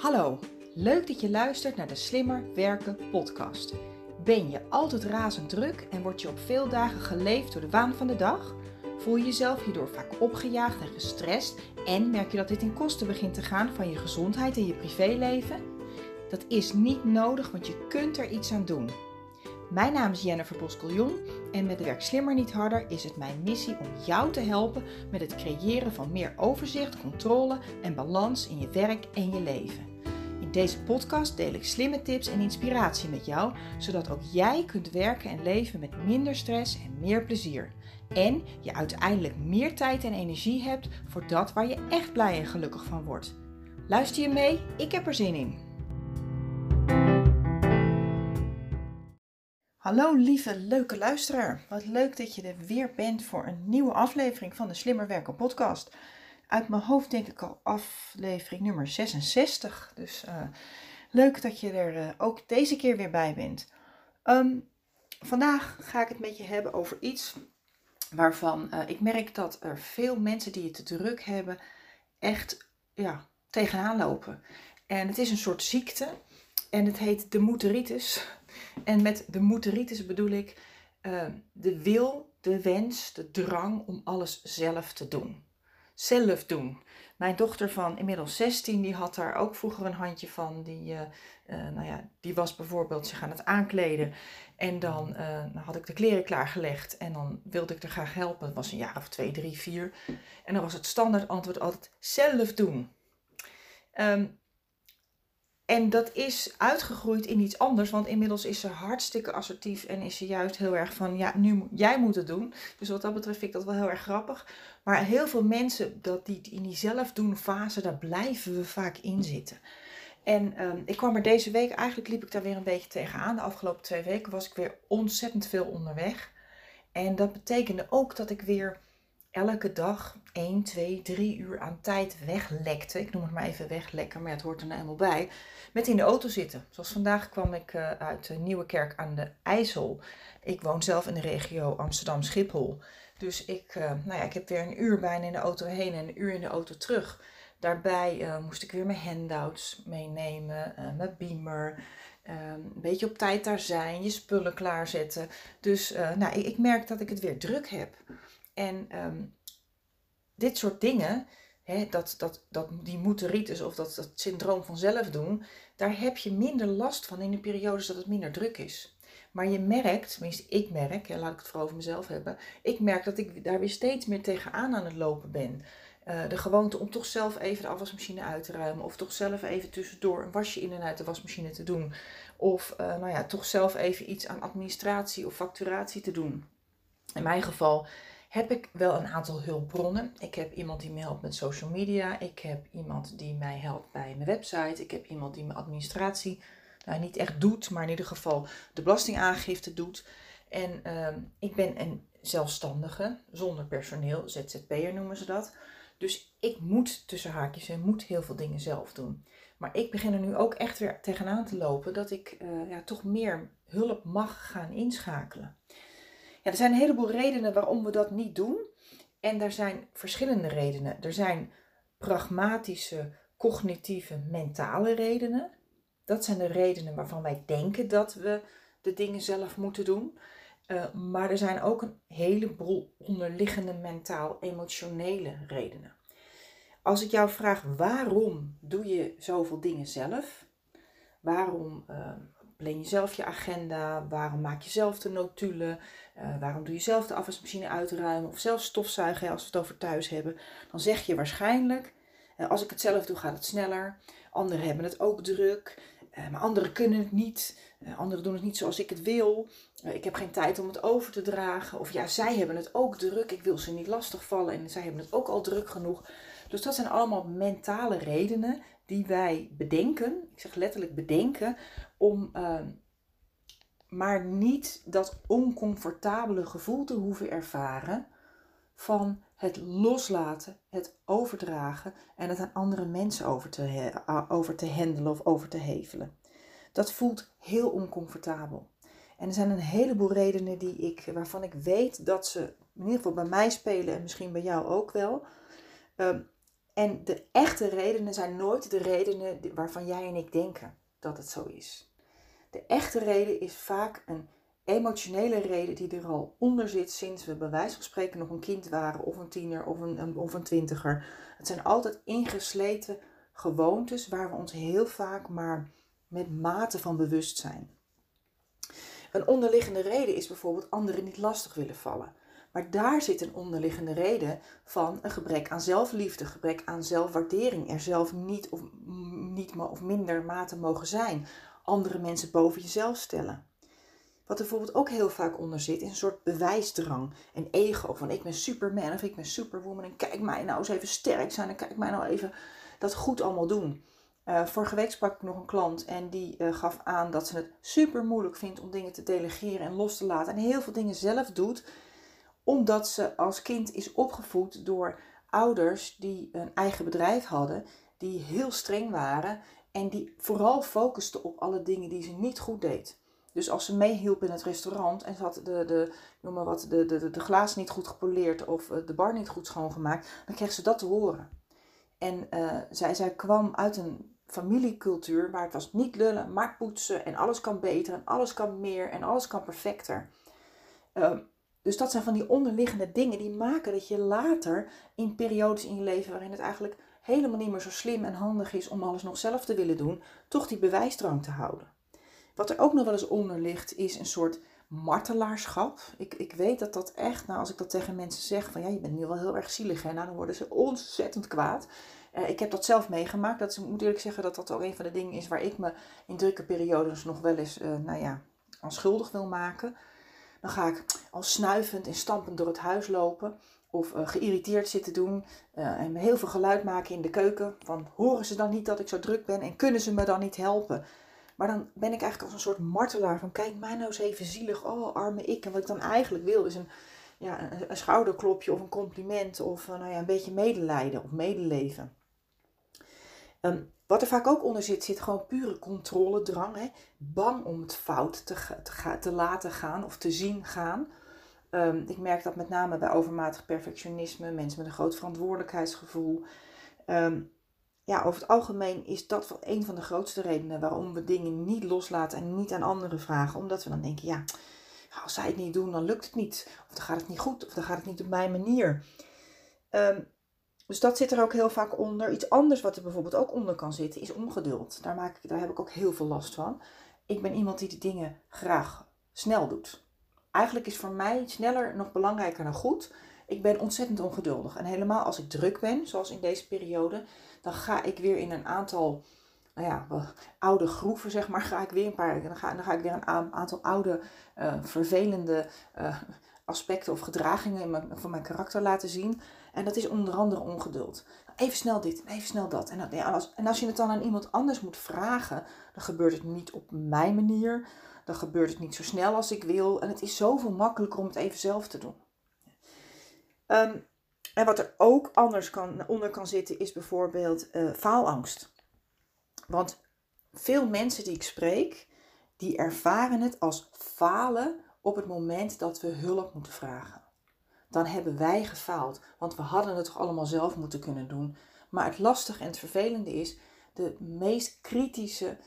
Hallo, leuk dat je luistert naar de Slimmer Werken podcast. Ben je altijd razend druk en word je op veel dagen geleefd door de waan van de dag? Voel je jezelf hierdoor vaak opgejaagd en gestrest en merk je dat dit in kosten begint te gaan van je gezondheid en je privéleven? Dat is niet nodig, want je kunt er iets aan doen. Mijn naam is Jennifer Boskeljon en met Werk Slimmer Niet Harder is het mijn missie om jou te helpen met het creëren van meer overzicht, controle en balans in je werk en je leven. In deze podcast deel ik slimme tips en inspiratie met jou, zodat ook jij kunt werken en leven met minder stress en meer plezier. En je uiteindelijk meer tijd en energie hebt voor dat waar je echt blij en gelukkig van wordt. Luister je mee? Ik heb er zin in. Hallo lieve leuke luisteraar. Wat leuk dat je er weer bent voor een nieuwe aflevering van de Slimmer Werken podcast. Uit mijn hoofd denk ik al aflevering nummer 66. Dus uh, leuk dat je er uh, ook deze keer weer bij bent. Um, vandaag ga ik het met je hebben over iets waarvan uh, ik merk dat er veel mensen die het te druk hebben echt ja, tegenaan lopen. En het is een soort ziekte en het heet de motoritis. En met de motoritis bedoel ik de wil, de wens, de drang om alles zelf te doen. Zelf doen. Mijn dochter van inmiddels 16, die had daar ook vroeger een handje van. Die, uh, uh, nou ja, die was bijvoorbeeld zich aan het aankleden. En dan, dan had ik de kleren klaargelegd. En dan wilde ik er graag helpen. Het was een jaar of twee, drie, vier. En dan was het standaard antwoord altijd zelf doen. Um, en dat is uitgegroeid in iets anders, want inmiddels is ze hartstikke assertief en is ze juist heel erg van, ja, nu jij moet het doen. Dus wat dat betreft vind ik dat wel heel erg grappig. Maar heel veel mensen, dat die in die zelf doen fase, daar blijven we vaak in zitten. En um, ik kwam er deze week, eigenlijk liep ik daar weer een beetje tegenaan. De afgelopen twee weken was ik weer ontzettend veel onderweg. En dat betekende ook dat ik weer elke dag 1, 2, 3 uur aan tijd weglekte. Ik noem het maar even weglekken, maar het hoort er nou eenmaal bij. Met in de auto zitten. Zoals vandaag kwam ik uh, uit Nieuwekerk aan de IJssel. Ik woon zelf in de regio Amsterdam-Schiphol. Dus ik, uh, nou ja, ik heb weer een uur bijna in de auto heen en een uur in de auto terug. Daarbij uh, moest ik weer mijn handouts meenemen, mijn beamer. een beetje op tijd daar zijn, je spullen klaarzetten. Dus nou, ik, ik merk dat ik het weer druk heb. En um, dit soort dingen, hè, dat, dat, dat, die motoritis of dat, dat syndroom van zelf doen, daar heb je minder last van in de periodes dat het minder druk is. Maar je merkt, tenminste ik merk, hè, laat ik het vooral over mezelf hebben, ik merk dat ik daar weer steeds meer tegenaan aan het lopen ben. Uh, de gewoonte om toch zelf even de afwasmachine uit te ruimen. Of toch zelf even tussendoor een wasje in en uit de wasmachine te doen. Of uh, nou ja, toch zelf even iets aan administratie of facturatie te doen. In mijn geval heb ik wel een aantal hulpbronnen. Ik heb iemand die me helpt met social media. Ik heb iemand die mij helpt bij mijn website. Ik heb iemand die mijn administratie nou, niet echt doet, maar in ieder geval de belastingaangifte doet. En uh, ik ben een zelfstandige, zonder personeel, ZZP'er noemen ze dat. Dus ik moet tussen haakjes en moet heel veel dingen zelf doen. Maar ik begin er nu ook echt weer tegenaan te lopen dat ik uh, ja, toch meer hulp mag gaan inschakelen. Ja, er zijn een heleboel redenen waarom we dat niet doen. En daar zijn verschillende redenen. Er zijn pragmatische, cognitieve, mentale redenen. Dat zijn de redenen waarvan wij denken dat we de dingen zelf moeten doen. Uh, maar er zijn ook een heleboel onderliggende mentaal-emotionele redenen. Als ik jou vraag waarom doe je zoveel dingen zelf? Waarom uh, plan je zelf je agenda? Waarom maak je zelf de notulen? Uh, waarom doe je zelf de afwasmachine uitruimen of zelf stofzuigen als we het over thuis hebben? Dan zeg je waarschijnlijk, uh, als ik het zelf doe gaat het sneller. Anderen hebben het ook druk, uh, maar anderen kunnen het niet. anderen doen het niet zoals ik het wil. ik heb geen tijd om het over te dragen. Of ja, zij hebben het ook druk. Ik wil ze niet lastigvallen en zij hebben het ook al druk genoeg. Dus dat zijn allemaal mentale redenen die wij bedenken. Ik zeg letterlijk bedenken om ehm, maar niet dat oncomfortabele gevoel te hoeven ervaren van het loslaten, het overdragen en het aan andere mensen over te, over te handelen of over te hevelen. Dat voelt heel oncomfortabel. En er zijn een heleboel redenen die ik, waarvan ik weet dat ze in ieder geval bij mij spelen en misschien bij jou ook wel. Um, En de echte redenen zijn nooit de redenen waarvan jij en ik denken dat het zo is. De echte reden is vaak een emotionele reden die er al onder zit sinds we bij wijze van spreken nog een kind waren of een tiener of een, of een twintiger. Het zijn altijd ingesleten gewoontes waar we ons heel vaak maar met mate van bewustzijn. Een onderliggende reden is bijvoorbeeld anderen niet lastig willen vallen. Maar daar zit een onderliggende reden van een gebrek aan zelfliefde, gebrek aan zelfwaardering, er zelf niet of, niet of minder mate mogen zijn, andere mensen boven jezelf stellen. Wat er bijvoorbeeld ook heel vaak onder zit, is een soort bewijsdrang en ego. Van ik ben superman of ik ben superwoman en kijk mij nou eens even sterk zijn en kijk mij nou even dat goed allemaal doen. Uh, vorige week sprak ik nog een klant en die uh, gaf aan dat ze het super moeilijk vindt om dingen te delegeren en los te laten. En heel veel dingen zelf doet, omdat ze als kind is opgevoed door ouders die een eigen bedrijf hadden, die heel streng waren en die vooral focusten op alle dingen die ze niet goed deed. Dus als ze meehielp in het restaurant en ze had de, de, noem maar wat, de, de, de glazen niet goed gepoleerd of eh, de bar niet goed schoongemaakt, dan kreeg ze dat te horen. En uh, zij, zij kwam uit een familiecultuur waar het was niet lullen, maar poetsen en alles kan beter en alles kan meer en alles kan perfecter. Uh, dus dat zijn van die onderliggende dingen die maken dat je later in periodes in je leven waarin het eigenlijk helemaal niet meer zo slim en handig is om alles nog zelf te willen doen, toch die bewijsdrang te houden. Wat er ook nog wel eens onder ligt, is een soort martelaarschap. Ik, ik weet dat dat echt, nou als ik dat tegen mensen zeg, van ja, je bent nu wel heel erg zielig, hè? Nou, dan worden ze ontzettend kwaad. Uh, ik heb dat zelf meegemaakt. Dat, ik moet eerlijk zeggen dat dat ook een van de dingen is waar ik me in drukke periodes nog wel eens, uh, nou ja, aan schuldig wil maken. Dan ga ik al snuivend en stampend door het huis lopen. Of uh, geïrriteerd zitten doen. en heel veel geluid maken in de keuken. Van horen ze dan niet dat ik zo druk ben? En kunnen ze me dan niet helpen? Maar dan ben ik eigenlijk als een soort martelaar van kijk mij nou eens even zielig, oh arme ik. En wat ik dan eigenlijk wil is een, ja, een, schouderklopje of een compliment of nou ja, een beetje medelijden of medeleven. Um, wat er vaak ook onder zit, zit gewoon pure controledrang. Hè? Bang om het fout te, te laten gaan of te zien gaan. Um, ik merk dat met name bij overmatig perfectionisme, mensen met een groot verantwoordelijkheidsgevoel. Um, ja, over het algemeen is dat een van de grootste redenen waarom we dingen niet loslaten en niet aan anderen vragen. Omdat we dan denken, ja, als zij het niet doen, dan lukt het niet. Of dan gaat het niet goed, of dan gaat het niet op mijn manier. Um, dus dat zit er ook heel vaak onder. Iets anders wat er bijvoorbeeld ook onder kan zitten, is ongeduld. Daar, maak ik, daar heb ik ook heel veel last van. Ik ben iemand die de dingen graag snel doet. Eigenlijk is voor mij sneller nog belangrijker dan goed. Ik ben ontzettend ongeduldig. En helemaal als ik druk ben, zoals in deze periode, dan ga ik weer in een aantal nou ja, oude groeven, zeg maar, ga ik weer een paar, dan ga, dan ga ik weer een aantal oude, uh, vervelende uh, aspecten of gedragingen in mijn, van mijn karakter laten zien. En dat is onder andere ongeduld. Even snel dit, even snel dat. En, en als je het dan aan iemand anders moet vragen, dan gebeurt het niet op mijn manier. Dan gebeurt het niet zo snel als ik wil. En het is zoveel makkelijker om het even zelf te doen. Um, en wat er ook anders kan, onder kan zitten, is bijvoorbeeld uh, faalangst. Want veel mensen die ik spreek, die ervaren het als falen op het moment dat we hulp moeten vragen. Dan hebben wij gefaald, want we hadden het toch allemaal zelf moeten kunnen doen. Maar het lastige en het vervelende is, de meest kritische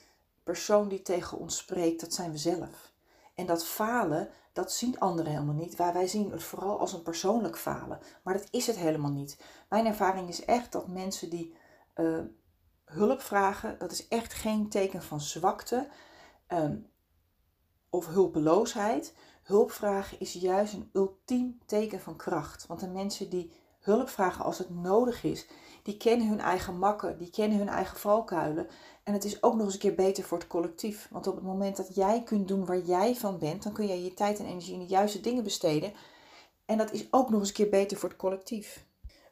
persoon die tegen ons spreekt, dat zijn we zelf. En dat falen, dat zien anderen helemaal niet. Waar wij zien het vooral als een persoonlijk falen. Maar dat is het helemaal niet. Mijn ervaring is echt dat mensen die uh, hulp vragen, dat is echt geen teken van zwakte um, of hulpeloosheid. Hulp vragen is juist een ultiem teken van kracht. Want de mensen die hulp vragen als het nodig is, die kennen hun eigen makken, die kennen hun eigen valkuilen. En het is ook nog eens een keer beter voor het collectief. Want op het moment dat jij kunt doen waar jij van bent, dan kun jij je tijd en energie in de juiste dingen besteden. En dat is ook nog eens een keer beter voor het collectief.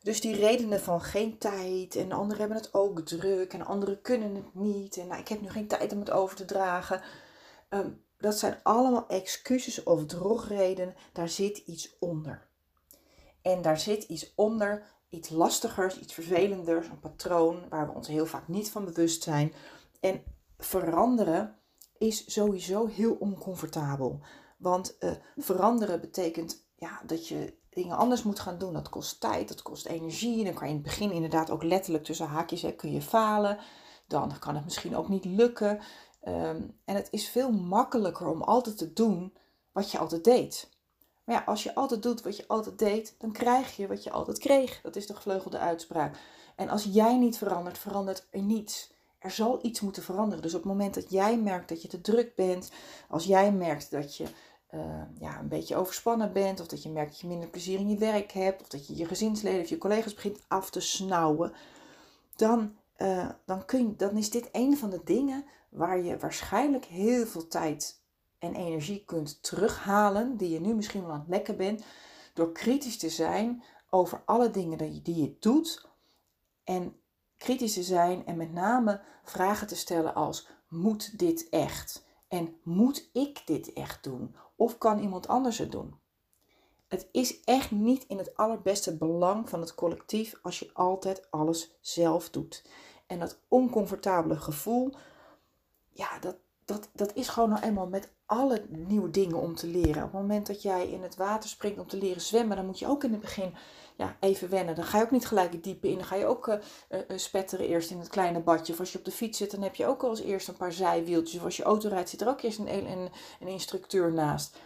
Dus die redenen van geen tijd en anderen hebben het ook druk en anderen kunnen het niet en nou, ik heb nu geen tijd om het over te dragen. Ehm, dat zijn allemaal excuses of drogredenen. Daar zit iets onder. En daar zit iets onder iets lastigers, iets vervelenders, een patroon waar we ons heel vaak niet van bewust zijn. En veranderen is sowieso heel oncomfortabel. Want uh, veranderen betekent ja, dat je dingen anders moet gaan doen. Dat kost tijd, dat kost energie. En dan kan je in het begin inderdaad ook letterlijk tussen haakjes, kun je falen. Dan kan het misschien ook niet lukken. Ehm, en het is veel makkelijker om altijd te doen wat je altijd deed. Maar ja, als je altijd doet wat je altijd deed, dan krijg je wat je altijd kreeg. Dat is de gevleugelde uitspraak. En als jij niet verandert, verandert er niets. Er zal iets moeten veranderen. Dus op het moment dat jij merkt dat je te druk bent, als jij merkt dat je uh, ja, een beetje overspannen bent, of dat je merkt dat je minder plezier in je werk hebt, of dat je je gezinsleden of je collega's begint af te snauwen, dan, uh, dan, kun je, dan is dit een van de dingen waar je waarschijnlijk heel veel tijd en energie kunt terughalen, die je nu misschien wel aan het lekken bent, door kritisch te zijn over alle dingen die je doet. En kritisch te zijn en met name vragen te stellen als: moet dit echt? En moet ik dit echt doen? Of kan iemand anders het doen? Het is echt niet in het allerbeste belang van het collectief als je altijd alles zelf doet. En dat oncomfortabele gevoel, ja, dat, dat, dat is gewoon nou eenmaal met alle nieuwe dingen om te leren. Op het moment dat jij in het water springt om te leren zwemmen, dan moet je ook in het begin ja, even wennen. Dan ga je ook niet gelijk het diepe in. Dan ga je ook uh, uh, spetteren eerst in het kleine badje. Of als je op de fiets zit, dan heb je ook al als eerst een paar zijwieltjes. Of als je auto rijdt, zit er ook eerst een, een, een instructeur naast.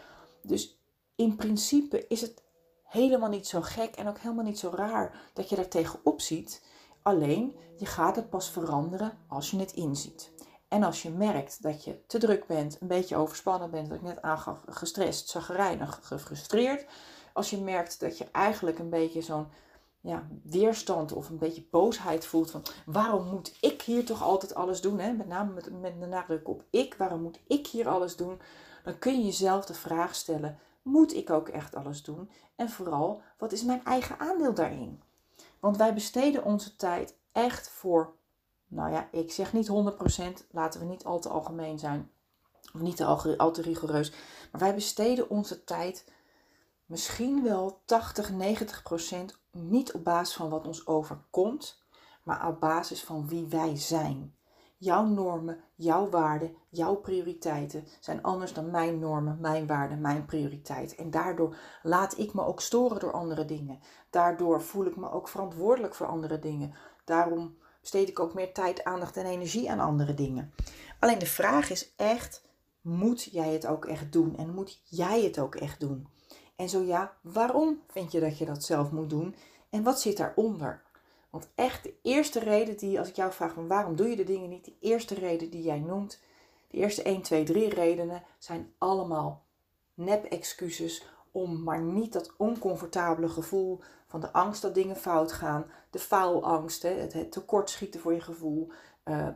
Dus in principe is het helemaal niet zo gek en ook helemaal niet zo raar dat je daar tegenop ziet. Alleen, je gaat het pas veranderen als je het inziet. En als je merkt dat je te druk bent, een beetje overspannen bent, wat ik net aangaf, gestrest, zagrijnig, gefrustreerd. Als je merkt dat je eigenlijk een beetje zo'n ja, weerstand of een beetje boosheid voelt van waarom moet ik hier toch altijd alles doen? Hè? Met name met, met de nadruk op ik, waarom moet ik hier alles doen? Dan kun je jezelf de vraag stellen, moet ik ook echt alles doen? En vooral, wat is mijn eigen aandeel daarin? Want wij besteden onze tijd echt voor nou ja, ik zeg niet 100%, laten we niet al te algemeen zijn, of niet te, al te rigoureus, maar wij besteden onze tijd misschien wel 80, 90% niet op basis van wat ons overkomt, maar op basis van wie wij zijn. Jouw normen, jouw waarden, jouw prioriteiten zijn anders dan mijn normen, mijn waarden, mijn prioriteiten. En daardoor laat ik me ook storen door andere dingen. Daardoor voel ik me ook verantwoordelijk voor andere dingen. Daarom besteed ik ook meer tijd, aandacht en energie aan andere dingen. Alleen de vraag is echt, moet jij het ook echt doen? En moet jij het ook echt doen? En zo ja, waarom vind je dat je dat zelf moet doen? En wat zit daaronder? Want echt de eerste reden die, als ik jou vraag van waarom doe je de dingen niet, de eerste reden die jij noemt, de eerste 1, 2, 3 redenen zijn allemaal nep-excuses om maar niet dat oncomfortabele gevoel van de angst dat dingen fout gaan, de faalangst, het, tekortschieten voor je gevoel, uh,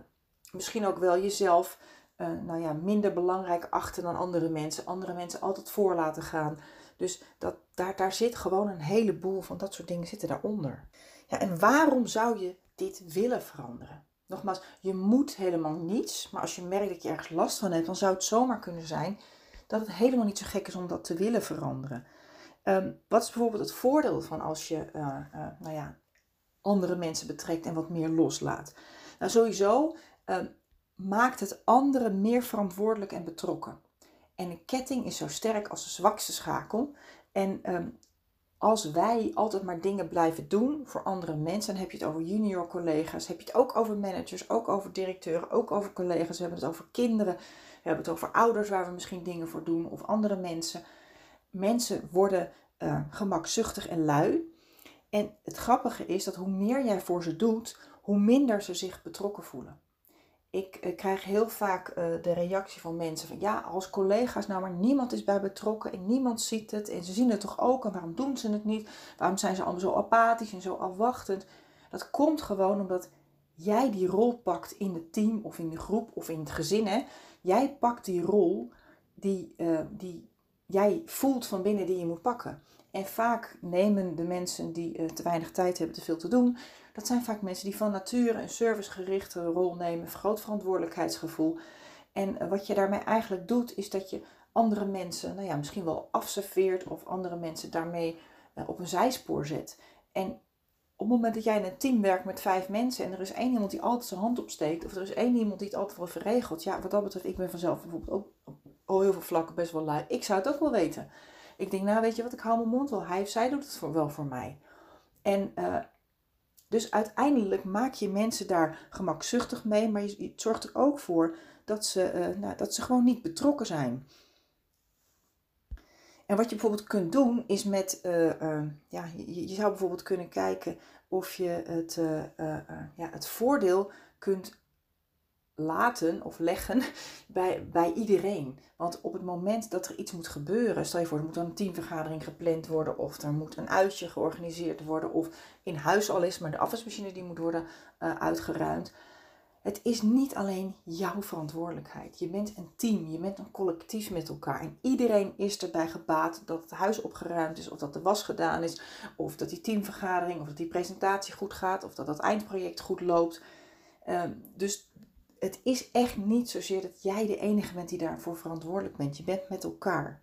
misschien ook wel jezelf uh, nou ja, minder belangrijk achten dan andere mensen, andere mensen altijd voor laten gaan. Dus dat, daar, daar zit gewoon een heleboel van dat soort dingen zitten daaronder. Ja, en waarom zou je dit willen veranderen? Nogmaals, je moet helemaal niets, maar als je merkt dat je ergens last van hebt, dan zou het zomaar kunnen zijn dat het helemaal niet zo gek is om dat te willen veranderen. Um, wat is bijvoorbeeld het voordeel van als je uh, uh, nou ja, andere mensen betrekt en wat meer loslaat? Nou, sowieso um, maakt het anderen meer verantwoordelijk en betrokken. En een ketting is zo sterk als de zwakste schakel. En um, als wij altijd maar dingen blijven doen voor andere mensen, dan heb je het over junior collega's, heb je het ook over managers, ook over directeuren, ook over collega's, we hebben het over kinderen, we hebben het over ouders waar we misschien dingen voor doen of andere mensen. Mensen worden uh, gemakzuchtig en lui. En het grappige is dat hoe meer jij voor ze doet, hoe minder ze zich betrokken voelen. Ik uh, krijg heel vaak uh, de reactie van mensen van ja, als collega's, nou maar niemand is bij betrokken en niemand ziet het en ze zien het toch ook en waarom doen ze het niet? Waarom zijn ze allemaal zo apathisch en zo afwachtend? Dat komt gewoon omdat jij die rol pakt in het team of in de groep of in het gezin. Hè? Jij pakt die rol die, die jij voelt van binnen die je moet pakken. En vaak nemen de mensen die uh, te weinig tijd hebben, te veel te doen. Dat zijn vaak mensen die van nature een servicegerichte rol nemen, groot verantwoordelijkheidsgevoel. En uh, wat je daarmee eigenlijk doet, is dat je andere mensen, nou ja, misschien wel afserveert of andere mensen daarmee op een zijspoor zet. En op het moment dat jij in een team werkt met vijf mensen en er is één iemand die altijd zijn hand opsteekt, of er is één iemand die het altijd wel verregelt, ja, wat dat betreft, ik ben vanzelf bijvoorbeeld ook op heel veel vlakken best wel lui. Ik zou het ook wel weten. Ik denk, nou weet je wat, ik hou mijn mond wel. Hij of zij doet het voor, wel voor mij. En uh, dus uiteindelijk maak je mensen daar gemakzuchtig mee, maar je, zorgt er ook voor dat ze, uh, nou, dat ze gewoon niet betrokken zijn. En wat je bijvoorbeeld kunt doen is met, uh, ja, je, je, zou bijvoorbeeld kunnen kijken of je het, ja, het voordeel kunt laten of leggen bij, bij iedereen. Want op het moment dat er iets moet gebeuren, stel je voor, er moet een teamvergadering gepland worden, of er moet een uitje georganiseerd worden, of in huis al is, maar de afwasmachine die moet worden uh, uitgeruimd. Het is niet alleen jouw verantwoordelijkheid. Je bent een team, je bent een collectief met elkaar. En iedereen is erbij gebaat dat het huis opgeruimd is, of dat de was gedaan is, of dat die teamvergadering, of dat die presentatie goed gaat, of dat dat eindproject goed loopt. Uh, dus het is echt niet zozeer dat jij de enige bent die daarvoor verantwoordelijk bent. Je bent met elkaar.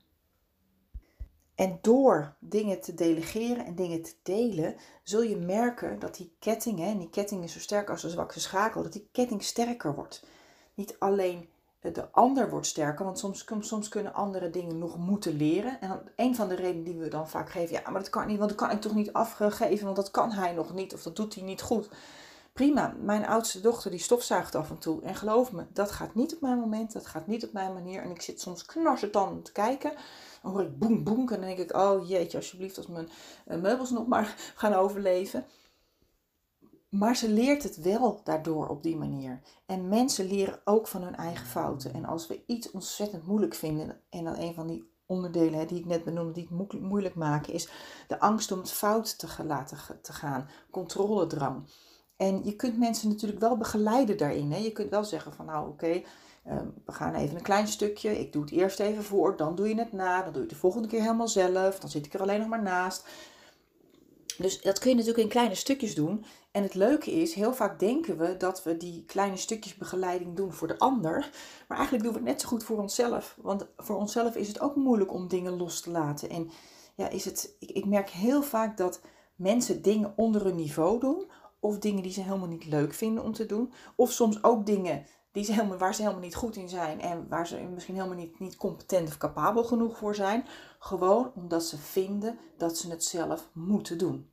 En door dingen te delegeren en dingen te delen, zul je merken dat die ketting, en die ketting is zo sterk als een zwakke schakel, dat die ketting sterker wordt. Niet alleen de ander wordt sterker, want soms, soms kunnen andere dingen nog moeten leren. En een van de redenen die we dan vaak geven, ja, maar dat kan niet, want dat kan ik toch niet afgeven, want dat kan hij nog niet of dat doet hij niet goed prima. Mijn oudste dochter die stofzuigt af en toe. En geloof me, dat gaat niet op mijn moment, dat gaat niet op mijn manier. En ik zit soms knarsetanden te kijken. Dan hoor ik boem boem. En dan denk ik, oh jeetje, alsjeblieft, als mijn eh, meubels nog maar gaan overleven. Maar ze leert het wel daardoor op die manier. En mensen leren ook van hun eigen fouten. En als we iets ontzettend moeilijk vinden, en dan een van die onderdelen hè, die ik net benoemde, die het moeilijk maken, is de angst om het fout te laten te gaan, controledrang. En je kunt mensen natuurlijk wel begeleiden daarin. Hè? Je kunt wel zeggen van nou oké, ehm, we gaan even een klein stukje. Ik doe het eerst even voor, dan doe je het na. Dan doe je het de volgende keer helemaal zelf. Dan zit ik er alleen nog maar naast. Dus dat kun je natuurlijk in kleine stukjes doen. En het leuke is, heel vaak denken we dat we die kleine stukjes begeleiding doen voor de ander. Maar eigenlijk doen we het net zo goed voor onszelf. Want voor onszelf is het ook moeilijk om dingen los te laten. En ja, is het, ik, ik merk heel vaak dat mensen dingen onder hun niveau doen of dingen die ze helemaal niet leuk vinden om te doen. Of soms ook dingen die ze helemaal, waar ze helemaal niet goed in zijn en waar ze misschien helemaal niet, niet competent of capabel genoeg voor zijn. Gewoon omdat ze vinden dat ze het zelf moeten doen.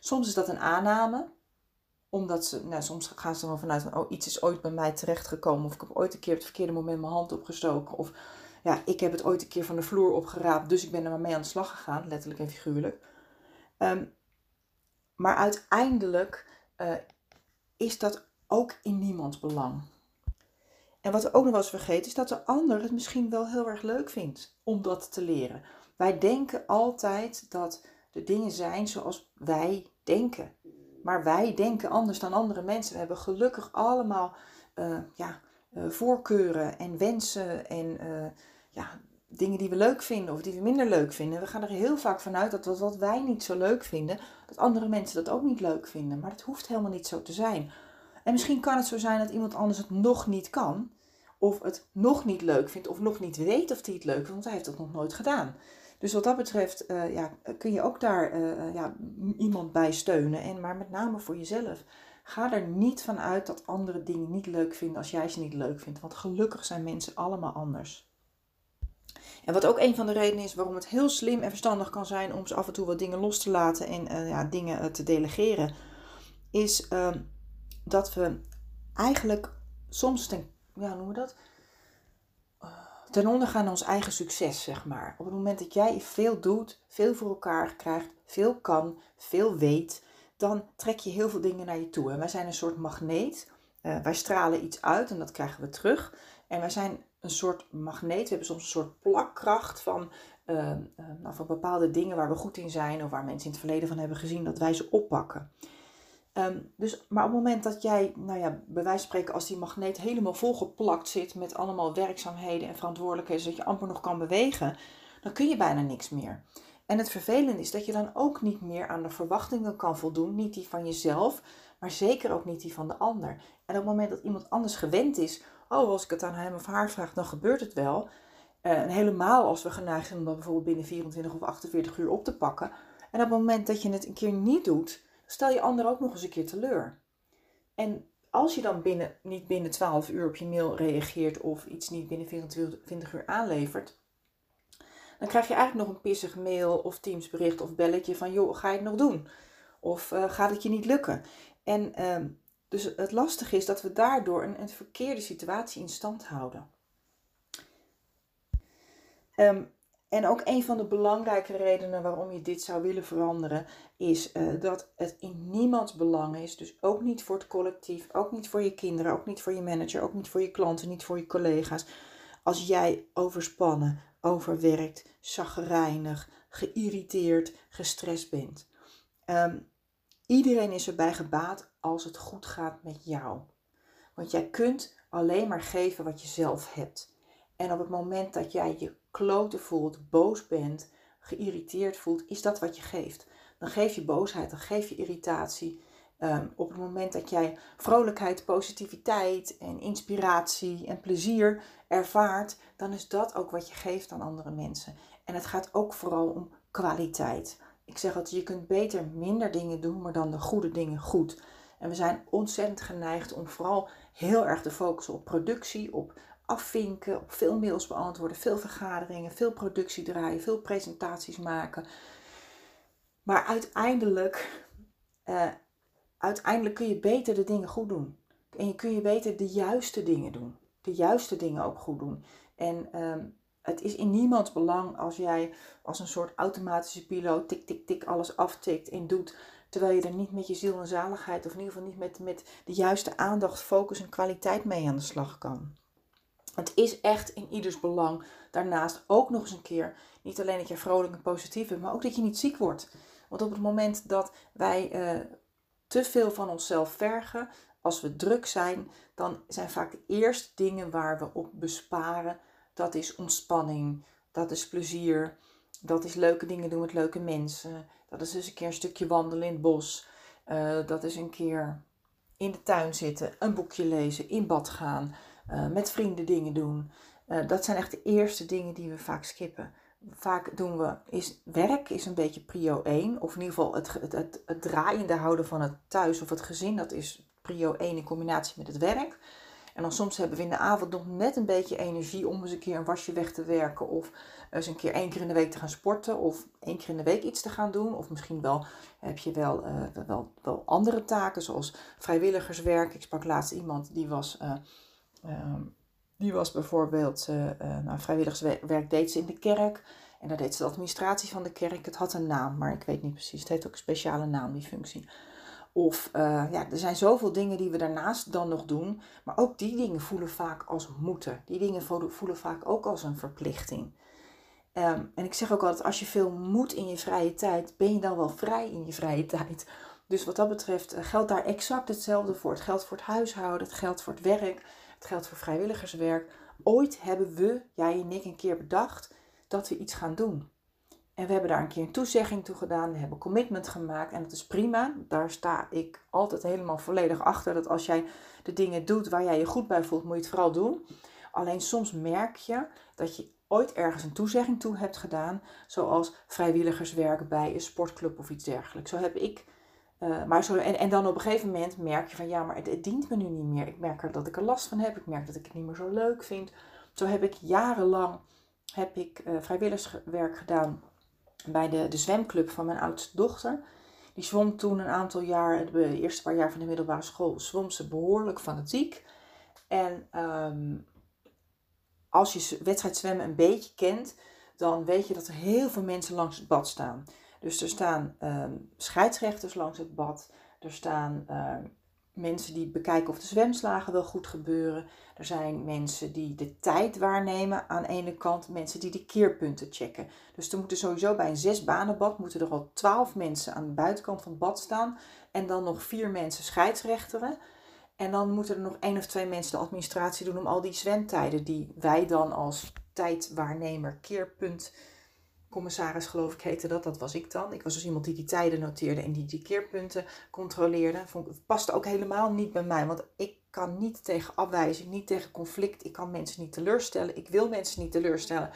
Soms is dat een aanname, omdat ze, nou, soms gaan ze er vanuit van, oh, iets is ooit bij mij terechtgekomen. Of ik heb ooit een keer op het verkeerde moment mijn hand opgestoken. Of ja, ik heb het ooit een keer van de vloer opgeraapt, dus ik ben er maar mee aan de slag gegaan, letterlijk en figuurlijk. Um, maar uiteindelijk uh, is dat ook in niemands belang. En wat we ook nog wel eens vergeten is dat de ander het misschien wel heel erg leuk vindt om dat te leren. Wij denken altijd dat de dingen zijn zoals wij denken. Maar wij denken anders dan andere mensen. We hebben gelukkig allemaal uh, ja, uh, voorkeuren en wensen en ja, dingen die we leuk vinden of die we minder leuk vinden. We gaan er heel vaak vanuit dat wat wij niet zo leuk vinden, dat andere mensen dat ook niet leuk vinden. Maar dat hoeft helemaal niet zo te zijn. En misschien kan het zo zijn dat iemand anders het nog niet kan, of het nog niet leuk vindt, of nog niet weet of hij het leuk vindt, want hij heeft het nog nooit gedaan. Dus wat dat betreft uh, ja, kun je ook daar uh, ja, iemand bij steunen. En, maar met name voor jezelf. Ga er niet van uit dat andere dingen niet leuk vinden als jij ze niet leuk vindt. Want gelukkig zijn mensen allemaal anders. En wat ook een van de redenen is waarom het heel slim en verstandig kan zijn om af en toe wat dingen los te laten en uh, ja, dingen uh, te delegeren, is uh, dat we eigenlijk soms ten, ja, noemen we dat? ten onder gaan ons eigen succes, zeg maar. Op het moment dat jij veel doet, veel voor elkaar krijgt, veel kan, veel weet, dan trek je heel veel dingen naar je toe. En wij zijn een soort magneet. wij stralen iets uit en dat krijgen we terug. En wij zijn een soort magneet. We hebben soms een soort plakkracht van, uh, uh, nou, van bepaalde dingen waar we goed in zijn of waar mensen in het verleden van hebben gezien, dat wij ze oppakken. Um, dus, maar op het moment dat jij, nou ja, bij wijze van spreken, als die magneet helemaal volgeplakt zit met allemaal werkzaamheden en verantwoordelijkheden, zodat je amper nog kan bewegen, dan kun je bijna niks meer. En het vervelende is dat je dan ook niet meer aan de verwachtingen kan voldoen, niet die van jezelf, maar zeker ook niet die van de ander. En op het moment dat iemand anders gewend is oh, als ik het aan hem of haar vraag, dan gebeurt het wel. Uh, en helemaal als we geneigd zijn om dat bijvoorbeeld binnen 24 of 48 uur op te pakken. En op het moment dat je het een keer niet doet, stel je ander ook nog eens een keer teleur. En als je dan binnen, niet binnen 12 uur op je mail reageert of iets niet binnen 24 uur aanlevert, dan krijg je eigenlijk nog een pissig mail of teamsbericht of belletje van joh, ga je het nog doen? Of uh, gaat het je niet lukken? En ehm, dus het lastige is dat we daardoor een, verkeerde situatie in stand houden. Um, en ook een van de belangrijke redenen waarom je dit zou willen veranderen, is uh, dat het in niemands belang is. Dus ook niet voor het collectief, ook niet voor je kinderen, ook niet voor je manager, ook niet voor je klanten, niet voor je collega's. Als jij overspannen, overwerkt, zagrijnig, geïrriteerd, gestrest bent. Um, iedereen is erbij gebaat als het goed gaat met jou. Want jij kunt alleen maar geven wat je zelf hebt. En op het moment dat jij je kloten voelt, boos bent, geïrriteerd voelt, is dat wat je geeft. Dan geef je boosheid, dan geef je irritatie. Ehm, op het moment dat jij vrolijkheid, positiviteit en inspiratie en plezier ervaart, dan is dat ook wat je geeft aan andere mensen. En het gaat ook vooral om kwaliteit. Ik zeg altijd, je kunt beter minder dingen doen, maar dan de goede dingen goed. En we zijn ontzettend geneigd om vooral heel erg te focussen op productie, op afvinken, op veel mails beantwoorden, veel vergaderingen, veel productie draaien, veel presentaties maken. Maar uiteindelijk, uh, uiteindelijk kun je beter de dingen goed doen. En je kun je beter de juiste dingen doen. De juiste dingen ook goed doen. En ehm, het is in niemands belang als jij als een soort automatische piloot tik, tik, tik alles aftikt en doet. Terwijl je er niet met je ziel en zaligheid, of in ieder geval niet met, met de juiste aandacht, focus en kwaliteit mee aan de slag kan. Het is echt in ieders belang. Daarnaast ook nog eens een keer, niet alleen dat je vrolijk en positief bent, maar ook dat je niet ziek wordt. Want op het moment dat wij uh, te veel van onszelf vergen, als we druk zijn, dan zijn vaak de eerste dingen waar we op besparen. Dat is ontspanning, dat is plezier, dat is leuke dingen doen met leuke mensen. Dat is dus een keer een stukje wandelen in het bos. Uh, dat is een keer in de tuin zitten, een boekje lezen, in bad gaan. Eh, met vrienden dingen doen. Uh, dat zijn echt de eerste dingen die we vaak skippen. Vaak doen we, is werk is een beetje prio 1. Of in ieder geval het, het, het, het draaiende houden van het thuis of het gezin. Dat is prio 1 in combinatie met het werk. En dan soms hebben we in de avond nog net een beetje energie om eens een keer een wasje weg te werken. Of eens een keer één keer in de week te gaan sporten. Of één keer in de week iets te gaan doen. Of misschien wel heb je wel, uh, wel, wel andere taken zoals vrijwilligerswerk. Ik sprak laatst iemand die was Ehm, die was bijvoorbeeld, uh, nou, vrijwilligerswerk deed ze in de kerk. En daar deed ze de administratie van de kerk. Het had een naam, maar ik weet niet precies. Het heeft ook een speciale naam, die functie. Of uh, ja, er zijn zoveel dingen die we daarnaast dan nog doen. Maar ook die dingen voelen vaak als moeten. Die dingen voelen vaak ook als een verplichting. Um, en ik zeg ook altijd, als je veel moet in je vrije tijd, ben je dan wel vrij in je vrije tijd. Dus wat dat betreft geldt daar exact hetzelfde voor. Het geldt voor het huishouden, het geldt voor het werk. Het geldt voor vrijwilligerswerk. Ooit hebben we, jij en ik, een keer bedacht dat we iets gaan doen. En we hebben daar een keer een toezegging toe gedaan. We hebben commitment gemaakt. En dat is prima. Daar sta ik altijd helemaal volledig achter. Dat als jij de dingen doet waar jij je goed bij voelt, moet je het vooral doen. Alleen soms merk je dat je ooit ergens een toezegging toe hebt gedaan. Zoals vrijwilligerswerk bij een sportclub of iets dergelijks. Zo heb ik uh, maar zo, en, en dan op een gegeven moment merk je van ja, maar het, dient me nu niet meer. Ik merk er dat ik er last van heb. Ik merk dat ik het niet meer zo leuk vind. Zo heb ik jarenlang heb ik, uh, vrijwilligerswerk gedaan bij de, de zwemclub van mijn oudste dochter. Die zwom toen een aantal jaar, de eerste paar jaar van de middelbare school, zwom ze behoorlijk fanatiek. En um, als je wedstrijd zwemmen een beetje kent, dan weet je dat er heel veel mensen langs het bad staan. Dus er staan uh, scheidsrechters langs het bad. Er staan uh, mensen die bekijken of de zwemslagen wel goed gebeuren. Er zijn mensen die de tijd waarnemen aan de ene kant. Mensen die de keerpunten checken. Dus er moeten sowieso bij een zesbanenbad moeten er al twaalf mensen aan de buitenkant van het bad staan. En dan nog vier mensen scheidsrechteren. En dan moeten er nog één of twee mensen de administratie doen om al die zwemtijden die wij dan als tijdwaarnemer keerpunt commissaris, geloof ik, heette dat. Dat was ik dan. Ik was dus iemand die die tijden noteerde en die die keerpunten controleerde. Vond, het paste ook helemaal niet bij mij, want ik kan niet tegen afwijzing, niet tegen conflict. Ik kan mensen niet teleurstellen. Ik wil mensen niet teleurstellen.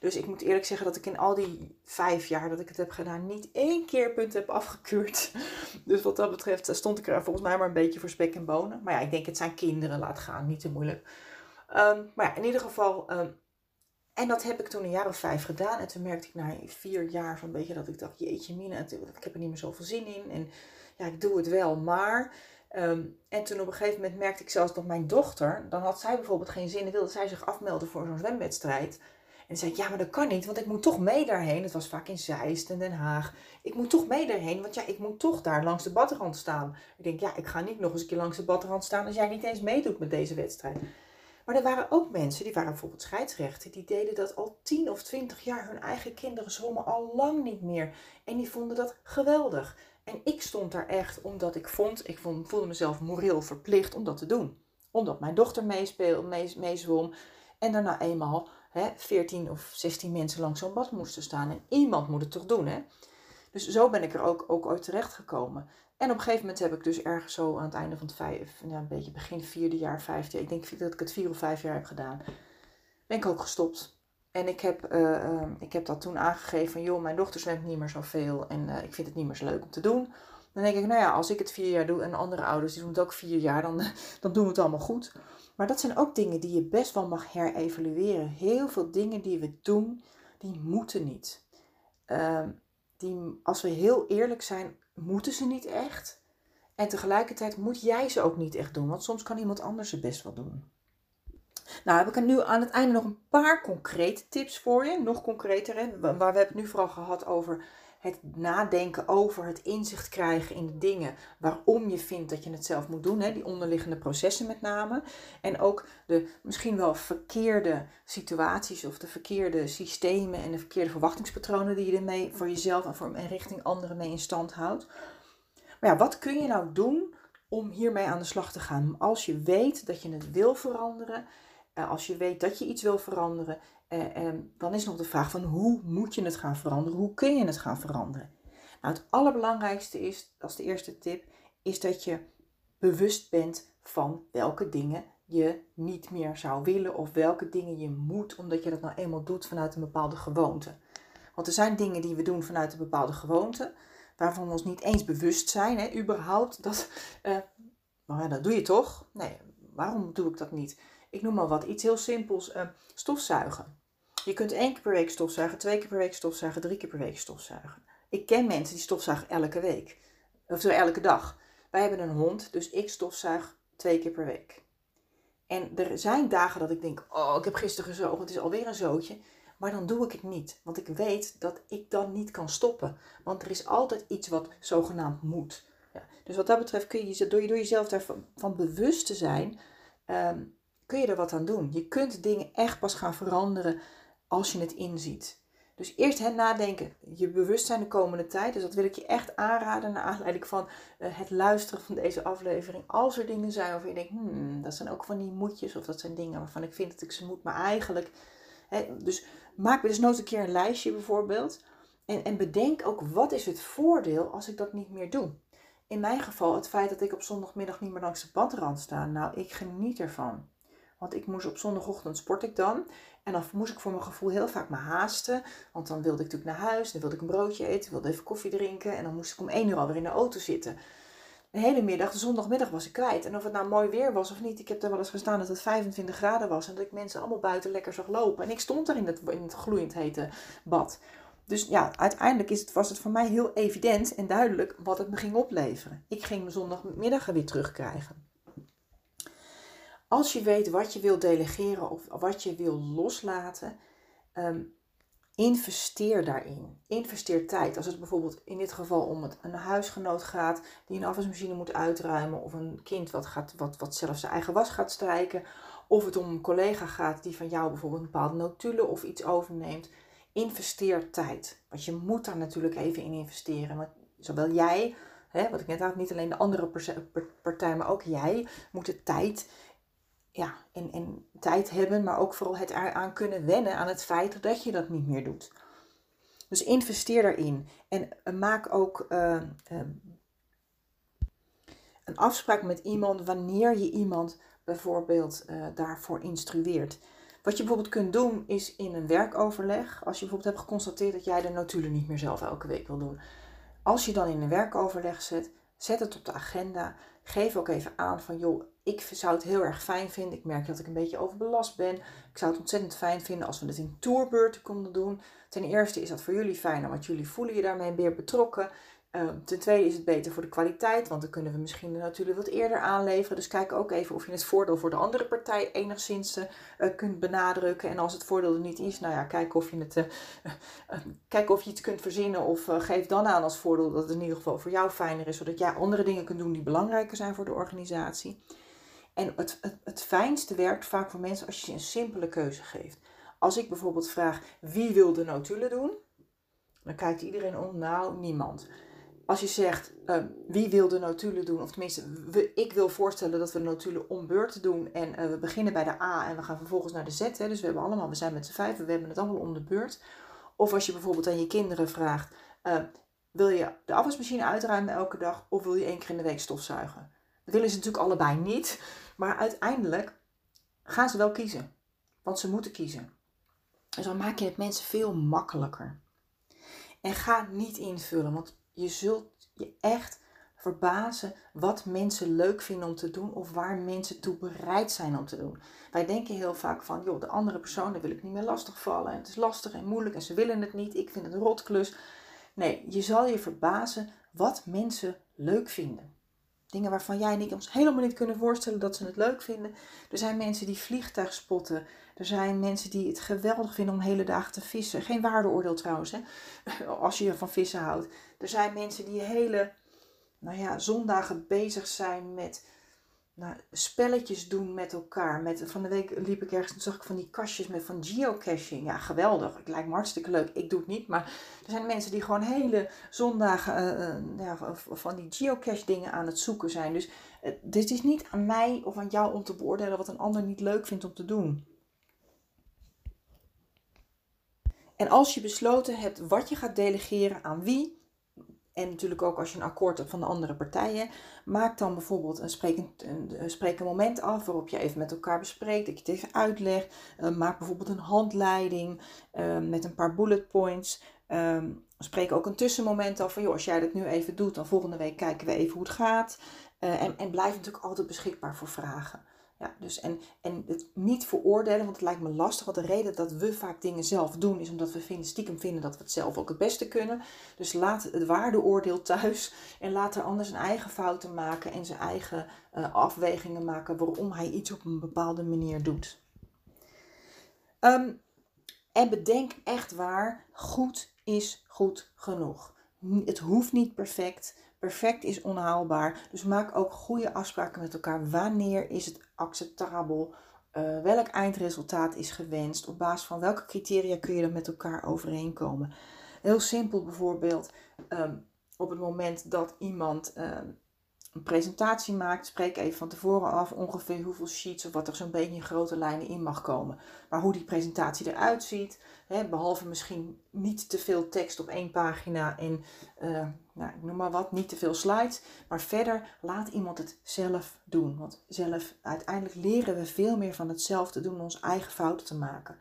Dus ik moet eerlijk zeggen dat ik in al die vijf jaar dat ik het heb gedaan, niet één keerpunt heb afgekeurd. Dus wat dat betreft stond ik er volgens mij maar een beetje voor spek en bonen. Maar ja, ik denk het zijn kinderen, laat gaan, niet te moeilijk. Um, maar ja, in ieder geval, um, En dat heb ik toen een jaar of vijf gedaan. En toen merkte ik na vier jaar van beetje dat ik dacht, jeetje mina, ik heb er niet meer zoveel zin in. En ja, ik doe het wel, maar... Ehm, en toen op een gegeven moment merkte ik zelfs dat mijn dochter, dan had zij bijvoorbeeld geen zin en wilde zij zich afmelden voor zo'n zwemwedstrijd. En zei ik, ja, maar dat kan niet, want ik moet toch mee daarheen. Het was vaak in Zeist en Den Haag. Ik moet toch mee daarheen, want ja, ik moet toch daar langs de badrand staan. Ik denk, ja, ik ga niet nog eens een keer langs de badrand staan als jij niet eens meedoet met deze wedstrijd. Maar er waren ook mensen, die waren bijvoorbeeld scheidsrechten, die deden dat al 10 of 20 jaar. Hun eigen kinderen zwommen al lang niet meer. En die vonden dat geweldig. En ik stond daar echt omdat ik vond, ik voelde mezelf moreel verplicht om dat te doen. Omdat mijn dochter meezwom. En daarna eenmaal hè, 14 of 16 mensen langs zo'n bad moesten staan. En iemand moet het toch doen, hè? Dus zo ben ik er ook, ook ooit terecht gekomen. En op een gegeven moment heb ik dus ergens zo aan het einde van het vijf, ja, een beetje begin vierde jaar, vijfde, ik denk dat ik het vier of vijf jaar heb gedaan, ben ik ook gestopt. En ik heb, uh, uh, ik heb dat toen aangegeven van, joh, mijn dochter zwemt niet meer zoveel en uh, ik vind het niet meer zo leuk om te doen. Dan denk ik, nou ja, als ik het vier jaar doe en andere ouders die doen het ook vier jaar, dan, dan doen we het allemaal goed. Maar dat zijn ook dingen die je best wel mag herevalueren. Heel veel dingen die we doen, die moeten niet. Ehm, die, als we heel eerlijk zijn, moeten ze niet echt. En tegelijkertijd moet jij ze ook niet echt doen, want soms kan iemand anders ze best wel doen. Nou, heb ik er nu aan het einde nog een paar concrete tips voor je. Nog concreter, hè? waar we hebben het nu vooral gehad over het nadenken over, het inzicht krijgen in de dingen waarom je vindt dat je het zelf moet doen, hè, die onderliggende processen met name. En ook de misschien wel verkeerde situaties of de verkeerde systemen en de verkeerde verwachtingspatronen die je ermee voor jezelf en, voor, en richting anderen mee in stand houdt. Maar ja, wat kun je nou doen om hiermee aan de slag te gaan? Als je weet dat je het wil veranderen, eh, als je weet dat je iets wil veranderen uh, dan is nog de vraag van hoe moet je het gaan veranderen? Hoe kun je het gaan veranderen? Nou, het allerbelangrijkste is, als de eerste tip, is dat je bewust bent van welke dingen je niet meer zou willen of welke dingen je moet, omdat je dat nou eenmaal doet vanuit een bepaalde gewoonte. Want er zijn dingen die we doen vanuit een bepaalde gewoonte, waarvan we ons niet eens bewust zijn, hè, überhaupt, dat, uh, maar dat doe je toch? Nee, waarom doe ik dat niet? Ik noem maar wat, iets heel simpels, uh, stofzuigen. Je kunt één keer per week stofzuigen, twee keer per week stofzuigen, drie keer per week stofzuigen. Ik ken mensen die stofzuigen elke week, of zo elke dag. Wij hebben een hond, dus ik stofzuig twee keer per week. En er zijn dagen dat ik denk, oh, ik heb gisteren gezogen, het is alweer een zootje. Maar dan doe ik het niet, want ik weet dat ik dan niet kan stoppen. Want er is altijd iets wat zogenaamd moet. Ja, dus wat dat betreft kun je door, door jezelf daarvan van bewust te zijn, ehm, kun je er wat aan doen. Je kunt dingen echt pas gaan veranderen als je het inziet. Dus eerst het nadenken, je bewustzijn de komende tijd. Dus dat wil ik je echt aanraden naar aanleiding van uh, het luisteren van deze aflevering. Als er dingen zijn waarvan je denkt, hmm, dat zijn ook van die moedjes. Of dat zijn dingen waarvan ik vind dat ik ze moet. Maar eigenlijk, hè, dus maak dus nooit een keer een lijstje bijvoorbeeld. En, en bedenk ook, wat is het voordeel als ik dat niet meer doe? In mijn geval het feit dat ik op zondagmiddag niet meer langs de badrand sta. Nou, ik geniet ervan. Want ik moest op zondagochtend sport ik dan. En dan moest ik voor mijn gevoel heel vaak me haasten. Want dan wilde ik natuurlijk naar huis. Dan wilde ik een broodje eten. wilde even koffie drinken. En dan moest ik om één uur alweer in de auto zitten. De hele middag, de zondagmiddag was ik kwijt. En of het nou mooi weer was of niet. Ik heb er wel eens gestaan dat het 25 graden was. En dat ik mensen allemaal buiten lekker zag lopen. En ik stond daar in het, in het gloeiend hete bad. Dus ja, uiteindelijk is het, was het voor mij heel evident en duidelijk wat het me ging opleveren. Ik ging mijn zondagmiddag weer terugkrijgen. Als je weet wat je wil delegeren of wat je wil loslaten, um, investeer daarin. Investeer tijd. Als het bijvoorbeeld in dit geval om het, een huisgenoot gaat die een afwasmachine moet uitruimen, of een kind wat, gaat, wat, wat zelf zijn eigen was gaat strijken, of het om een collega gaat die van jou bijvoorbeeld een bepaalde notulen of iets overneemt. Investeer tijd. Want je moet daar natuurlijk even in investeren. Want zowel jij, hè, wat ik net had, niet alleen de andere partij, maar ook jij moet de tijd ja, en, en tijd hebben, maar ook vooral het aan kunnen wennen aan het feit dat je dat niet meer doet. Dus investeer daarin en eh, maak ook uh, uh, een afspraak met iemand wanneer je iemand bijvoorbeeld uh, daarvoor instrueert. Wat je bijvoorbeeld kunt doen is in een werkoverleg, als je bijvoorbeeld hebt geconstateerd dat jij de notulen niet meer zelf elke week wil doen. Als je dan in een werkoverleg zit, Zet het op de agenda. Geef ook even aan van joh, ik zou het heel erg fijn vinden. Ik merk dat ik een beetje overbelast ben. Ik zou het ontzettend fijn vinden als we het in tourbeurten konden doen. Ten eerste is dat voor jullie fijner, want jullie voelen je daarmee meer betrokken. Ehm, ten tweede is het beter voor de kwaliteit, want dan kunnen we misschien natuurlijk wat eerder aanleveren. Dus kijk ook even of je het voordeel voor de andere partij enigszins uh, kunt benadrukken. En als het voordeel er niet is, nou ja, kijk of je, het, uh, kijk of je iets kunt verzinnen. Of geef dan aan als voordeel dat het in ieder geval voor jou fijner is, zodat jij andere dingen kunt doen die belangrijker zijn voor de organisatie. En het, het, het fijnste werkt vaak voor mensen als je een simpele keuze geeft. Als ik bijvoorbeeld vraag wie wil de notulen doen, dan kijkt iedereen om, nou niemand als je zegt ehm, wie wil de notulen doen, of tenminste, we, ik wil voorstellen dat we de notulen om beurt doen. En uh, we beginnen bij de A en we gaan vervolgens naar de Z. Hè, dus we hebben allemaal, we zijn met z'n vijf, we hebben het allemaal om de beurt. Of als je bijvoorbeeld aan je kinderen vraagt: uh, wil je de afwasmachine uitruimen elke dag of wil je één keer in de week stofzuigen? Dat willen ze natuurlijk allebei niet, maar uiteindelijk gaan ze wel kiezen. Want ze moeten kiezen. Dus dan maak je het mensen veel makkelijker. En ga niet invullen, want je zult je echt verbazen wat mensen leuk vinden om te doen of waar mensen toe bereid zijn om te doen. Wij denken heel vaak van, joh, de andere persoon, wil ik niet meer lastig vallen. En het is lastig en moeilijk en ze willen het niet. Ik vind het een rotklus. Nee, je zal je verbazen wat mensen leuk vinden. Dingen waarvan jij en ik ons helemaal niet kunnen voorstellen dat ze het leuk vinden. Er zijn mensen die vliegtuig spotten. Er zijn mensen die het geweldig vinden om hele dagen te vissen. Geen waardeoordeel trouwens, hè? als je van vissen houdt. Er zijn mensen die hele nou ja, zondagen bezig zijn met nou, spelletjes doen met elkaar. Met, van de week liep ik ergens en zag ik van die kastjes met van geocaching. Ja, geweldig. Het lijkt me hartstikke leuk. Ik doe het niet, maar er zijn mensen die gewoon hele zondagen uh, ja, van die geocache dingen aan het zoeken zijn. Dus uh, dit is niet aan mij of aan jou om te beoordelen wat een ander niet leuk vindt om te doen. En als je besloten hebt wat je gaat delegeren aan wie, en natuurlijk ook als je een akkoord hebt van de andere partijen, maak dan bijvoorbeeld een sprekend, een, een moment af waarop je even met elkaar bespreekt, dat je het even uitlegt. Uh, maak bijvoorbeeld een handleiding uh, met een paar bullet points. Uh, spreek ook een tussenmoment af van, joh, als jij dat nu even doet, dan volgende week kijken we even hoe het gaat. Uh, en, en blijf natuurlijk altijd beschikbaar voor vragen. Ja, dus en, en het niet veroordelen, want het lijkt me lastig. Want de reden dat we vaak dingen zelf doen, is omdat we vinden, stiekem vinden dat we het zelf ook het beste kunnen. Dus laat het waardeoordeel thuis en laat er anders zijn eigen fouten maken en zijn eigen uh, afwegingen maken waarom hij iets op een bepaalde manier doet. Um, en bedenk echt waar, goed is goed genoeg. Het hoeft niet perfect. Perfect is onhaalbaar. Dus maak ook goede afspraken met elkaar. Wanneer is het acceptabel? Uh, welk eindresultaat is gewenst? Op basis van welke criteria kun je er met elkaar overeenkomen? Heel simpel bijvoorbeeld, um, op het moment dat iemand um, een presentatie maakt, spreek even van tevoren af ongeveer hoeveel sheets of wat er zo'n beetje in grote lijnen in mag komen. Maar hoe die presentatie eruit ziet, hè, behalve misschien niet te veel tekst op één pagina en uh, nou, ik noem maar wat, niet te veel slides. Maar verder laat iemand het zelf doen. Want zelf, uiteindelijk leren we veel meer van het zelf te doen, onze eigen fouten te maken.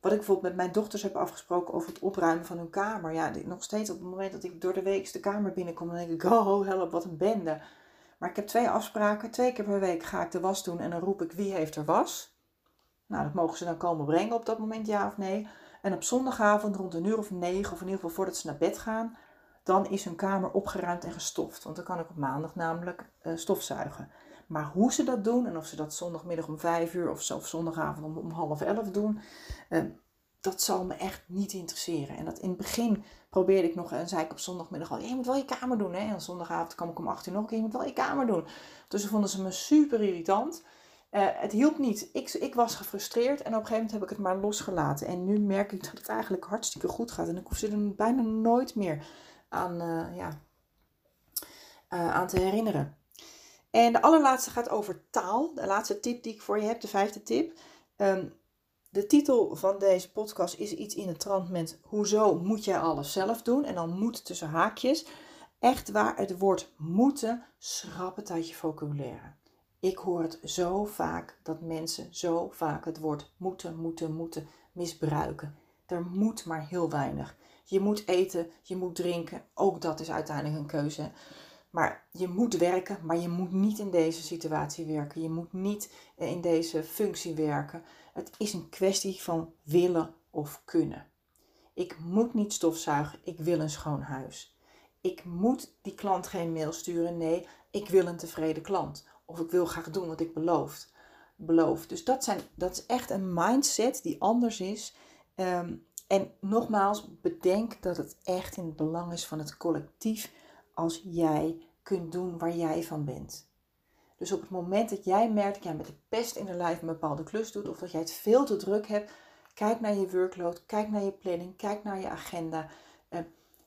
Wat ik bijvoorbeeld met mijn dochters heb afgesproken over het opruimen van hun kamer. Ja, nog steeds op het moment dat ik door de week de kamer binnenkom, dan denk ik, oh help, wat een bende. Maar ik heb twee afspraken. Twee keer per week ga ik de was doen en dan roep ik wie heeft er was. Nou, dat mogen ze dan komen brengen op dat moment, ja of nee. En op zondagavond rond een uur of negen, of in ieder geval voordat ze naar bed gaan, dan is hun kamer opgeruimd en gestoft. Want dan kan ik op maandag namelijk uh, stofzuigen. Maar hoe ze dat doen en of ze dat zondagmiddag om vijf uur of, zo, of zondagavond om, om half elf doen, uh, dat zal me echt niet interesseren. En dat in het begin probeerde ik nog en zei ik op zondagmiddag al: je moet wel je kamer doen. Hè? En zondagavond kwam ik om 8 uur nog je moet wel je kamer doen. Dus vonden ze me super irritant. Uh, het hielp niet. Ik, ik was gefrustreerd en op een gegeven moment heb ik het maar losgelaten. En nu merk ik dat het eigenlijk hartstikke goed gaat. En ik hoef ze er bijna nooit meer aan, uh, ja, uh, aan te herinneren. En de allerlaatste gaat over taal. De laatste tip die ik voor je heb, de vijfde tip. Um, de titel van deze podcast is iets in het trant met hoezo moet jij alles zelf doen? En dan moet tussen haakjes. Echt waar het woord moeten, schrap het uit je vocabulaire. Ik hoor het zo vaak dat mensen zo vaak het woord moeten, moeten, moeten misbruiken. Er moet maar heel weinig. Je moet eten, je moet drinken. Ook dat is uiteindelijk een keuze. Maar je moet werken, maar je moet niet in deze situatie werken. Je moet niet eh, in deze functie werken. Het is een kwestie van willen of kunnen. Ik moet niet stofzuigen, ik wil een schoon huis. Ik moet die klant geen mail sturen, nee, ik wil een tevreden klant. Of ik wil graag doen wat ik beloof. beloof. Dus dat, zijn, dat is echt een mindset die anders is. Ehm, en nogmaals, bedenk dat het echt in het belang is van het collectief als jij kunt doen waar jij van bent. Dus op het moment dat jij merkt dat jij met de pest in de lijf een bepaalde klus doet of dat jij het veel te druk hebt, kijk naar je workload, kijk naar je planning, kijk naar je agenda. Uh,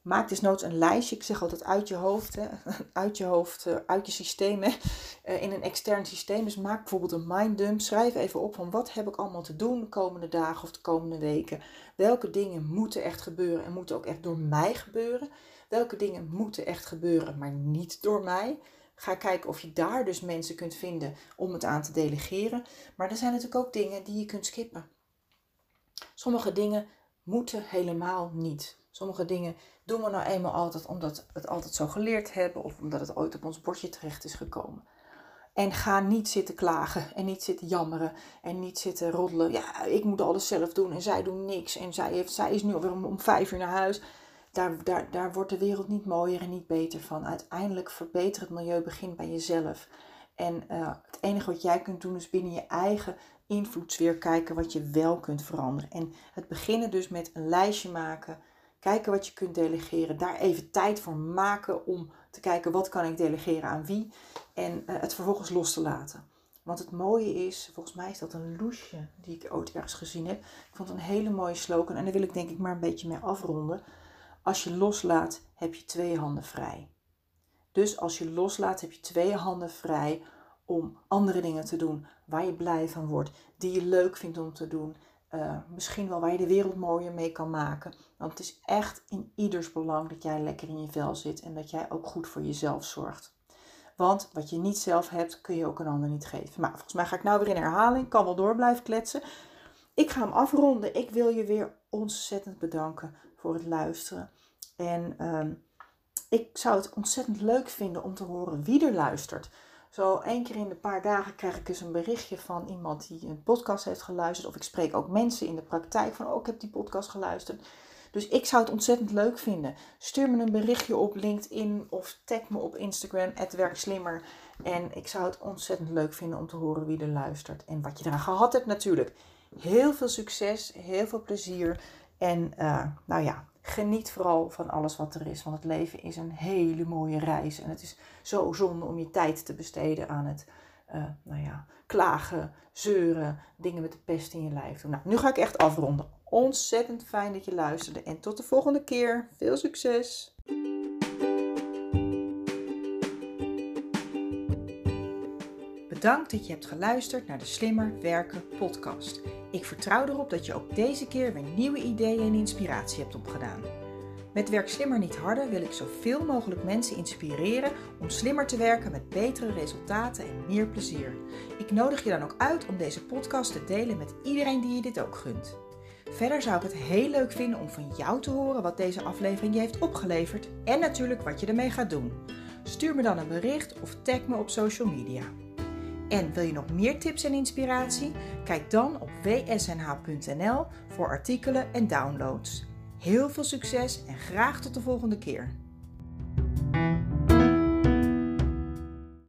maak nooit een lijstje. Ik zeg altijd uit je hoofd, uit je hoofd, uh, uit je systeem, uh, in een extern systeem. Dus maak bijvoorbeeld een minddump. Schrijf even op van wat heb ik allemaal te doen de komende dagen of de komende weken. Welke dingen moeten echt gebeuren en moeten ook echt door mij gebeuren. Welke dingen moeten echt gebeuren, maar niet door mij. Ga kijken of je daar dus mensen kunt vinden om het aan te delegeren. Maar er zijn natuurlijk ook dingen die je kunt skippen. Sommige dingen moeten helemaal niet. Sommige dingen doen we nou eenmaal altijd omdat we het altijd zo geleerd hebben of omdat het ooit op ons bordje terecht is gekomen. En ga niet zitten klagen en niet zitten jammeren en niet zitten roddelen. Ja, ik moet alles zelf doen en zij doen niks. En zij, heeft, zij is nu alweer om, om vijf uur naar huis daar, daar, wordt de wereld niet mooier en niet beter van. Uiteindelijk verbetert het milieu begint bij jezelf. En uh, het enige wat jij kunt doen is binnen je eigen invloedssfeer kijken wat je wel kunt veranderen. En het beginnen dus met een lijstje maken, kijken wat je kunt delegeren, daar even tijd voor maken om te kijken wat kan ik delegeren aan wie en uh, het vervolgens los te laten. Want het mooie is, volgens mij is dat een loesje die ik ooit ergens gezien heb. Ik vond het een hele mooie slogan en daar wil ik denk ik maar een beetje mee afronden. Als je loslaat, heb je twee handen vrij. Dus als je loslaat, heb je twee handen vrij om andere dingen te doen waar je blij van wordt, die je leuk vindt om te doen. Uh, misschien wel waar je de wereld mooier mee kan maken. Want het is echt in ieders belang dat jij lekker in je vel zit en dat jij ook goed voor jezelf zorgt. Want wat je niet zelf hebt, kun je ook een ander niet geven. Maar volgens mij ga ik nou weer in herhaling. Kan wel door blijven kletsen. Ik ga hem afronden. Ik wil je weer ontzettend bedanken voor het luisteren. En uh, ik zou het ontzettend leuk vinden om te horen wie er luistert. Zo één keer in de paar dagen krijg ik dus een berichtje van iemand die een podcast heeft geluisterd. Of ik spreek ook mensen in de praktijk van, oh ik heb die podcast geluisterd. Dus ik zou het ontzettend leuk vinden. Stuur me een berichtje op LinkedIn of tag me op Instagram, werkslimmer. En ik zou het ontzettend leuk vinden om te horen wie er luistert en wat je eraan gehad hebt natuurlijk. Heel veel succes, heel veel plezier. En uh, nou ja, geniet vooral van alles wat er is. Want het leven is een hele mooie reis. En het is zo zonde om je tijd te besteden aan het uh, nou ja, klagen, zeuren, dingen met de pest in je lijf doen. Nou, nu ga ik echt afronden. Ontzettend fijn dat je luisterde. En tot de volgende keer. Veel succes! Bedankt dat je hebt geluisterd naar de Slimmer Werken podcast. Ik vertrouw erop dat je ook deze keer weer nieuwe ideeën en inspiratie hebt opgedaan. Met Werk Slimmer Niet Harder wil ik zoveel mogelijk mensen inspireren om slimmer te werken met betere resultaten en meer plezier. Ik nodig je dan ook uit om deze podcast te delen met iedereen die je dit ook gunt. Verder zou ik het heel leuk vinden om van jou te horen wat deze aflevering je heeft opgeleverd en natuurlijk wat je ermee gaat doen. Stuur me dan een bericht of tag me op social media. En wil je nog meer tips en inspiratie? Kijk dan op wsnh.nl voor artikelen en downloads. Heel veel succes en graag tot de volgende keer.